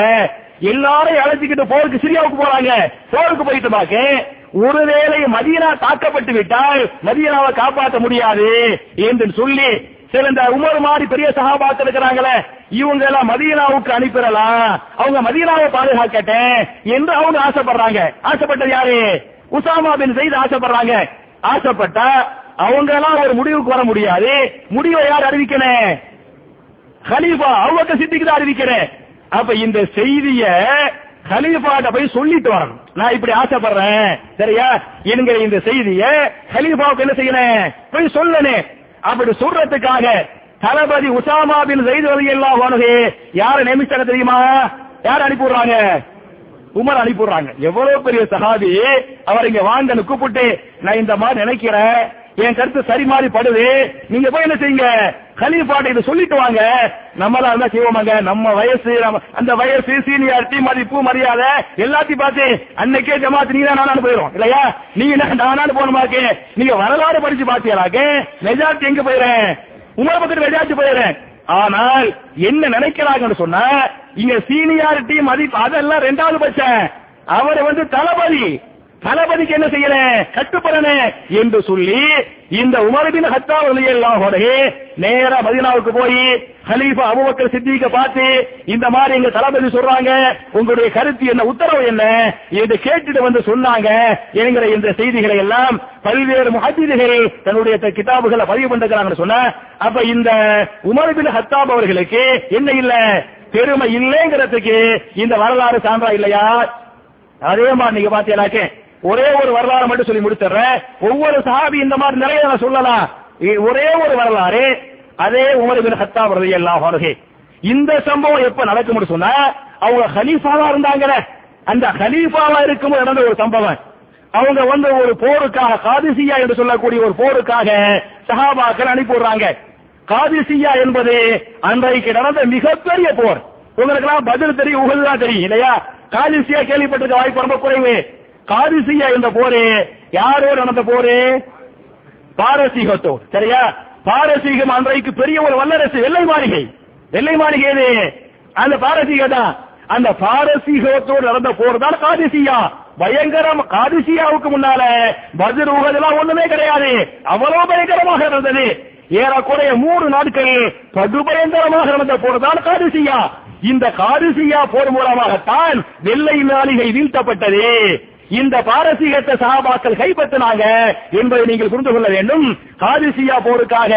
எல்லாரையும் அழைச்சிக்கிட்டு போருக்கு சிரியாவுக்கு போறாங்க. போருக்கு போயிட்டு பாக்க ஒருவேளை மதீனா தாக்கப்பட்டு விட்டால் மதியனாவை காப்பாற்ற முடியாது என்று சொல்லி சில இந்த உமர் மாதிரி பெரிய சகாபாத்து இருக்கிறாங்களே இவங்க எல்லாம் மதீனாவுக்கு அனுப்பிடலாம் அவங்க மதீனாவை பாதுகாக்கட்டேன் என்று அவங்க ஆசைப்படுறாங்க. ஆசைப்பட்டது யாரு? உசாமா பின் செய்து ஆசைப்படுறாங்க. ஆசைப்பட்டா அவங்க எல்லாம் ஒரு முடிவுக்கு வர முடியாது. முடிவை யார் அறிவிக்கணும்? ஹலீஃபா அவங்க சித்திக்கு தான் அறிவிக்கிறேன். அப்ப இந்த செய்திய ஹலீஃபாட்ட போய் சொல்லிட்டு வரணும். நான் இப்படி ஆசைப்படுறேன். சரியா? என்கிற இந்த செய்திய ஹலீஃபாவுக்கு என்ன செய்யணும்? போய் சொல்லணும். அப்படி சொல்றதுக்காக தளபதி உசாமாபின் செய்து ஜெயித் ரலியல்லாஹு யார நியமிச்சாங்க தெரியுமா? யார் அனுப்பி விடுறாங்க உமர் அனுப்பி விடுறாங்க எவ்வளவு பெரிய சஹாபி அவர் இங்க வாங்கன்னு கூப்பிட்டு நான் இந்த மாதிரி நினைக்கிறேன். என் கருத்து சரி மாறி படுது. நீங்க போய் என்ன செய்யுங்க? கலீஃபாட்ட இதை சொல்லிட்டு வாங்க. நம்மளா இருந்தா செய்வோமாங்க நம்ம வயசு நம்ம- அந்த வயசு சீனியாரிட்டி மதிப்பு மரியாதை எல்லாத்தையும் பார்த்து அன்னைக்கே ஜமாத்து நீங்க தான் நானும் போயிடும் இல்லையா? நீங்க என்ன நானும் இருக்கேன் நீங்க வரலாறு படிச்சு பாத்தீங்களாக்கு மெஜாரிட்டி எங்க போயிறேன் உங்களை பக்கத்து மெஜாரிட்டி போயிறேன் ஆனால் என்ன நினைக்கிறாங்கன்னு சொன்னா இங்க சீனியாரிட்டி மதிப்பு அதெல்லாம் ரெண்டாவது பட்சம். அவர் வந்து தளபதி தளபதிக்கு என்ன செய்யறேன் கட்டுப்படனே என்று சொல்லி இந்த உமரபின் ஹத்தா எல்லாம் நேரா மதினாவுக்கு போய் ஹலீஃபா அபுபக்கர் சித்திக்க பார்த்து இந்த மாதிரி எங்க தளபதி சொல்றாங்க உங்களுடைய கருத்து என்ன உத்தரவு என்ன என்று கேட்டுட்டு வந்து சொன்னாங்க. என்கிற இந்த செய்திகளை எல்லாம் பல்வேறு முஹத்திதிகள் தன்னுடைய த- கிதாபுகளை பதிவு பண்ணிருக்கிறாங்கன்னு சொன்ன அப்ப இந்த உமரபின் ஹத்தாப் அவர்களுக்கு என்ன இல்ல? பெருமை இல்லைங்கிறதுக்கு இந்த வரலாறு சான்றா இல்லையா? அதே மாதிரி நீங்க பாத்தீங்கன்னாக்கே ஒரே ஒரு வரலாறு மட்டும் சொல்லி முடிச்சிடுறேன். ஒவ்வொரு சஹாபி இந்த மாதிரி நிறைய நான் சொல்லலாம். ஒரே ஒரு வரலாறு அதே உமர் பின் ஹத்தாப் ரலியல்லாஹு அன்ஹு. இந்த சம்பவம் எப்ப நடக்கும் சொன்னா அவங்க ஹலீஃபாவா இருந்தாங்க அந்த ஹலீஃபாவா இருக்கும்போது நடந்த ஒரு சம்பவம். அவங்க வந்து ஒரு போருக்காக காதிசியா என்று சொல்லக்கூடிய ஒரு போருக்காக சஹாபாக்கள் அனுப்பி விடுறாங்க. காதிசியா என்பது அன்றைக்கு நடந்த மிகப்பெரிய போர். உங்களுக்கு எல்லாம் பதில் தெரியும் உகதுதான் தெரியும் இல்லையா? காதிசியா கேள்விப்பட்டிருக்க வாய்ப்பு ரொம்ப குறைவு. காரிசியா என்ற போரு யாரோடு நடந்த போரு? பாரசீகத்தோடு சரியா? பாரசீகம் அன்றைக்கு பெரிய ஒரு வல்லரசு வெள்ளை மாளிகை. வெள்ளை மாளிகை எது? அந்த பாரசீக தான். அந்த பாரசீகத்தோடு நடந்த போர் தான் காதிசியா பயங்கரம் காதிசியாவுக்கு முன்னால பஜர் உகதெல்லாம் ஒண்ணுமே கிடையாது. அவ்வளவு பயங்கரமாக இருந்தது ஏறக்குறைய மூணு நாட்கள் படுபயங்கரமாக நடந்த போர் தான் காதிசியா இந்த காதிசியா போர் மூலமாகத்தான் வெள்ளை மாளிகை வீழ்த்தப்பட்டது. இந்த பாரசீகத்தை சகாபாக்கள் கைப்பற்றினாங்க என்பதை நீங்கள் புரிந்து கொள்ள வேண்டும். காதிசியா போருக்காக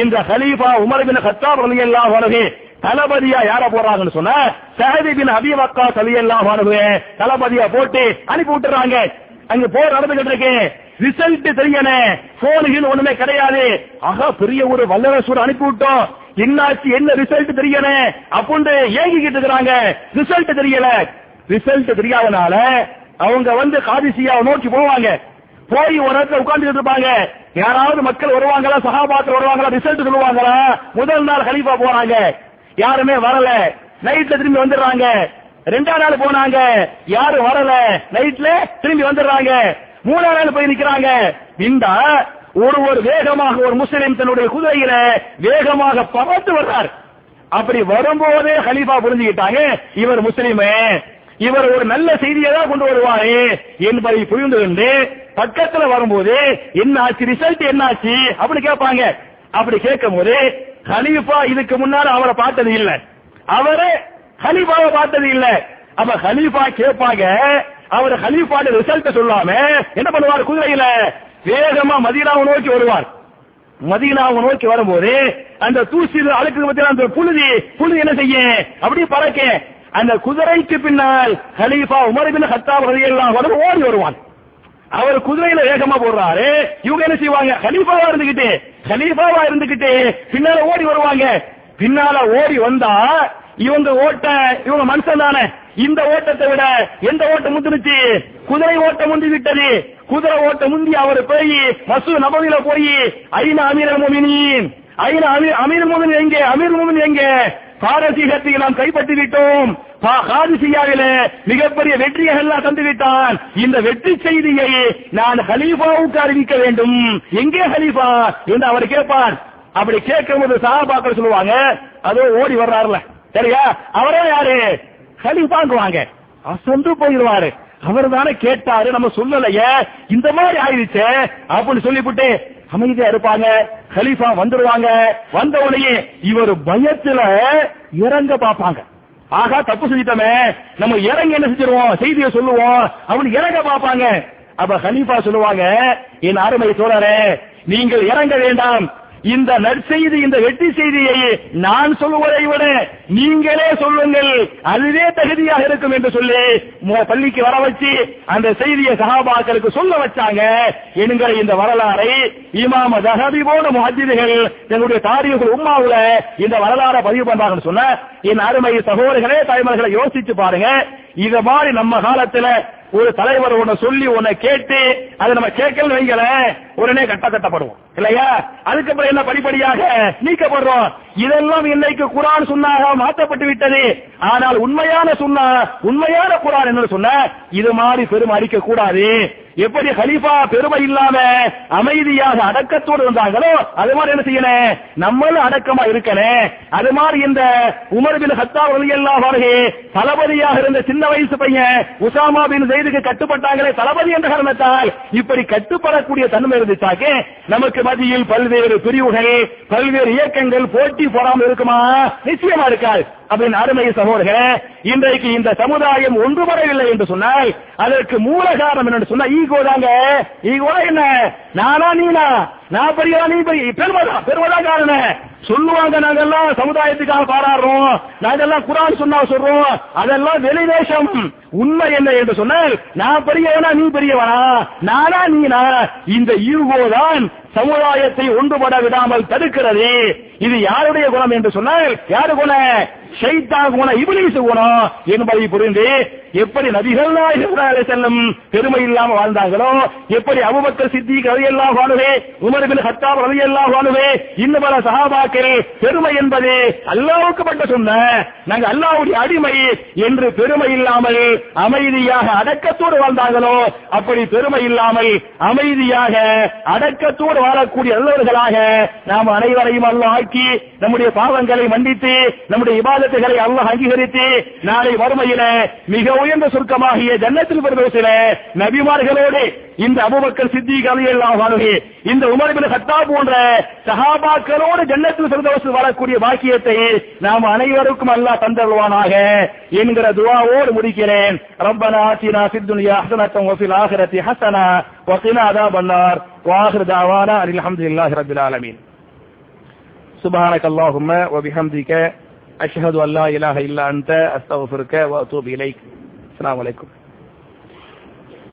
இந்த ஹலீஃபா உமர் பின் ஹத்தாப் ரலியல்லாஹு அன்ஹு தளபதியா யார போறாங்கன்னு சொன்ன சஹதி பின் அபி வக்காஸ் ரலியல்லாஹு அன்ஹு தளபதியா போட்டு அனுப்பி விட்டுறாங்க. அங்க போர் நடந்துகிட்டு இருக்கு. ரிசல்ட் தெரியனே போனுகள் ஒண்ணுமே கிடையாது. ஆகா பெரிய ஒரு வல்லரசூர் அனுப்பி விட்டோம். என்னாச்சு என்ன ரிசல்ட் தெரியனே அப்படின்னு ஏங்கிக்கிட்டு இருக்கிறாங்க. ரிசல்ட் தெரியல. ரிசல்ட் தெரியாதனால அவங்க வந்து காதிசியாவை நோக்கி போவாங்க. போய் ஒரு இடத்துல உட்கார்ந்துட்டு இருப்பாங்க. யாராவது மக்கள் வருவாங்களா? சகாபாக்கள் வருவாங்களா? ரிசல்ட் சொல்லுவாங்களா? முதல் நாள் ஹலீஃபா போறாங்க யாருமே வரல. நைட்ல திரும்பி வந்துடுறாங்க. ரெண்டாம் நாள் போனாங்க. யாரும் வரல? நைட்ல திரும்பி வந்துடுறாங்க. மூணாம் நாள் போய் நிக்கிறாங்க. இந்த ஒரு ஒரு வேகமாக ஒரு முஸ்லிம் தன்னுடைய குதிரையில வேகமாக பறந்து வர்றார். அப்படி வரும்போதே ஹலீஃபா புரிஞ்சுக்கிட்டாங்க இவர் முஸ்லிமே. இவர் ஒரு நல்ல செய்தியை தான் கொண்டு வருவாரே என்பதை புரிந்து கொண்டு பக்கத்துல வரும்போது என்ன ஆச்சு ரிசல்ட் என்ன ஆச்சு அப்படி கேட்பாங்க. அப்படி கேட்கும் போது ஹலீஃபா இதுக்கு முன்னால அவரை பார்த்தது இல்ல. அவரு ஹலீஃபாவை பார்த்தது இல்ல. அப்ப ஹலீஃபா கேட்பாங்க அவர் ஹலீஃபாட ரிசல்ட் சொல்லாம என்ன பண்ணுவார் குதிரையில? வேகமா மதீனாவை நோக்கி வருவார். மதீனாவை நோக்கி வரும்போது அந்த தூசி அழுக்கு பத்தி அந்த புழுதி புழுதி என்ன செய்ய அப்படி பறக்க அந்த குதிரைக்கு பின்னால் ஹலீஃபா உமர் பின் ஹத்தாப் ரலியல்லாஹு அன்ஹு ஓடி வருவான். அவர் குதிரையில வேகமா போடுறாரு. இவங்க என்ன செய்வாங்க? ஹலீஃபாவா இருந்துகிட்டு ஹலீஃபாவா இருந்துகிட்டு பின்னால ஓடி வருவாங்க. பின்னால ஓடி வந்தா இவங்க ஓட்ட இவங்க மனுஷன் தானே. இந்த ஓட்டத்தை விட எந்த ஓட்டம் முந்துனுச்சு? குதிரை ஓட்டம் முந்தி விட்டது. குதிரை ஓட்டம் முந்தி அவர் போய் மசூ நபவில போய் ஐநா அமீர் மோமினின் ஐநா அமீர் அமீர் மோமின் எங்கே? அமீர் மோமின் எங்கே? பாரசீகத்தை நாம் கைப்பற்றி விட்டோம் பா- மிகப்பெரிய வெற்றியை எல்லாம் தந்துவிட்டான். இந்த வெற்றி செய்தியை நான் ஹலீஃபாவுக்கு அறிவிக்க வேண்டும். எங்கே ஹலீஃபா? என்று அவர் கேட்பார். அப்படி கேட்கும்போது சாபாக்கள் சொல்லுவாங்க அதோ ஓடி வர்றாருல. சரியா? அவரே யாரு? ஹலீஃபாங்குவாங்க அசந்து போயிடுவாரு. அவர் தானே கேட்டாரு நம்ம சொல்லலையே. இந்த மாதிரி ஆயிடுச்சே அப்படின்னு சொல்லிவிட்டு அமைதியா இருப்பாங்க கலீஃபா வந்துடுவாங்க வந்த உடனே இவர் பயத்துல இறங்க பாப்பாங்க ஆகா தப்பு செஞ்சிட்டோமே. நம்ம இறங்க என்ன செஞ்சிருவோம்? செய்தியை சொல்லுவோம். அவனு இறங்க பாப்பாங்க அப்ப ஹலீஃபா சொல்லுவாங்க என் அருமை தோழரே நீங்கள் இறங்க வேண்டாம். இந்த நற்செய்தி இந்த வெற்றி செய்தியை நான் சொல்லுவதை விட நீங்களே சொல்லுங்கள். அதுவே தகுதியாக இருக்கும் என்று சொல்லி பள்ளிக்கு வர வச்சு அந்த செய்தியை சகாபாக்களுக்கு சொல்ல வச்சாங்க. என்கிற இந்த வரலாறை இமாம ஜஹபி போன முஹத்திதுகள் தங்களுடைய தாரியர்கள் உம்மாவுல இந்த வரலாறை பதிவு பண்றாங்கன்னு சொன்ன. என் அருமை சகோதரர்களே தாய்மார்களை யோசிச்சு பாருங்க. இத மாதிரி நம்ம காலத்துல ஒரு தலைவர் உன்னை சொல்லி உன்னை கேட்டு அதை நம்ம கேட்கல வைங்களேன் உடனே கட்ட கட்டப்படுவோம் இல்லையா? அதுக்கப்புறம் என்ன படிப்படியாக நீக்கப்படுறோம். இதெல்லாம் இன்னைக்கு குரான் சுண்ணாக மாற்றப்பட்டு விட்டது. ஆனால் உண்மையான சுண்ணா உண்மையான குரான் என்ன சொன்ன இது மாதிரி பெரும் அடிக்க கூடாது எப்படி ஹலீஃபா பெருமை இல்லாம அமைதியாக அடக்கத்தோடு இருந்தாங்களோ அது மாதிரி என்ன செய்யணும் நம்மளும் அடக்கமா இருக்கணும் அது மாதிரி இந்த உமர் பின் ஹத்தா எல்லாம் அன்ஹு தளபதியாக இருந்த சின்ன வயசு பையன் உசாமா பின் செய்துக்கு கட்டுப்பட்டாங்களே தளபதி என்ற காரணத்தால் இப்படி கட்டுப்படக்கூடிய தன்மை இருந்துச்சாக்கே நமக்கு மத்தியில் பல்வேறு பிரிவுகள் பல்வேறு இயக்கங்கள் போட்டி போடாமல் இருக்குமா? நிச்சயமா இருக்காது. அப்படின்னு அருமை சகோதரர்களே இன்றைக்கு இந்த சமுதாயம் ஒன்றுபடவில்லை என்று சொன்னால் அதற்கு மூல காரணம் என்னன்னு சொன்னா ஈகோ தாங்க. ஈகோ என்ன? நானா நீனா? நான் பெரியவா நீ பெரிய பெருமதா பெருமதா காரண சொல்லுவாங்க நாங்கெல்லாம் சமுதாயத்துக்காக பாராடுறோம். நாங்கெல்லாம் குரான் சொன்னா சொல்றோம். அதெல்லாம் வெளிவேஷம். உண்மை என்ன என்று சொன்னால் நான் பெரியவனா நீ பெரியவனா? நானா நீனா? இந்த ஈகோ தான் சமுதாயத்தை ஒன்றுபட விடாமல் தடுக்கிறது. இது யாருடைய குணம் என்று சொன்னால் யாரு குண ஷைத்தான் குண இபிலிசு குணம் என்பதை புரிந்து எப்படி நபிகள் நாயகம் செல்லும் பெருமை இல்லாம வாழ்ந்தாங்களோ எப்படி அபுபக்கர் சித்தி கதையெல்லாம் வாழ்வே உமர் பின் ஹத்தாப் ரவி எல்லாம் இன்னும் பல சஹாபாக்கள் பெருமை என்பது அல்லாவுக்கு பட்ட சொன்ன நாங்க அல்லாவுடைய அடிமை என்று பெருமை இல்லாமல் அமைதியாக அடக்கத்தோடு வாழ்ந்தார்களோ அப்படி பெருமை இல்லாமல் அமைதியாக அடக்கத்தோடு வாழக்கூடிய நல்லவர்களாக நாம் அனைவரையும் அல்லாஹ் ஆக்கி நம்முடைய பாவங்களை மன்னித்து நம்முடைய விவாதத்துகளை அல்லாஹ் அங்கீகரித்து நாளை வறுமையில மிக உயர்ந்த சுருக்கமாகிய ஜன்னத்தில் பெருமைசில நபிமார்களோடு இந்த அபுபக்கர் சித்திக் அலியல்லாஹு அன்ஹு இந்த உமர் உமர் போன்ற சஹாபாக்களோடு ஜன்னத்தில் சிறந்தவசு வாழக்கூடிய பாக்கியத்தை நாம் அனைவருக்கும் அல்லாஹ் தந்தருவானாக என்கிற துவாவோடு முடிக்கிறேன். ரப்பனா பண்ணார் வாஹிர தாவானா அலில் அஹமதுல்லாஹி ரபில் ஆலமீன் سبحانك اللهم وبحمدك أشهد أن لا إله إلا أنت أستغفرك وأتوب إليك السلام عليكم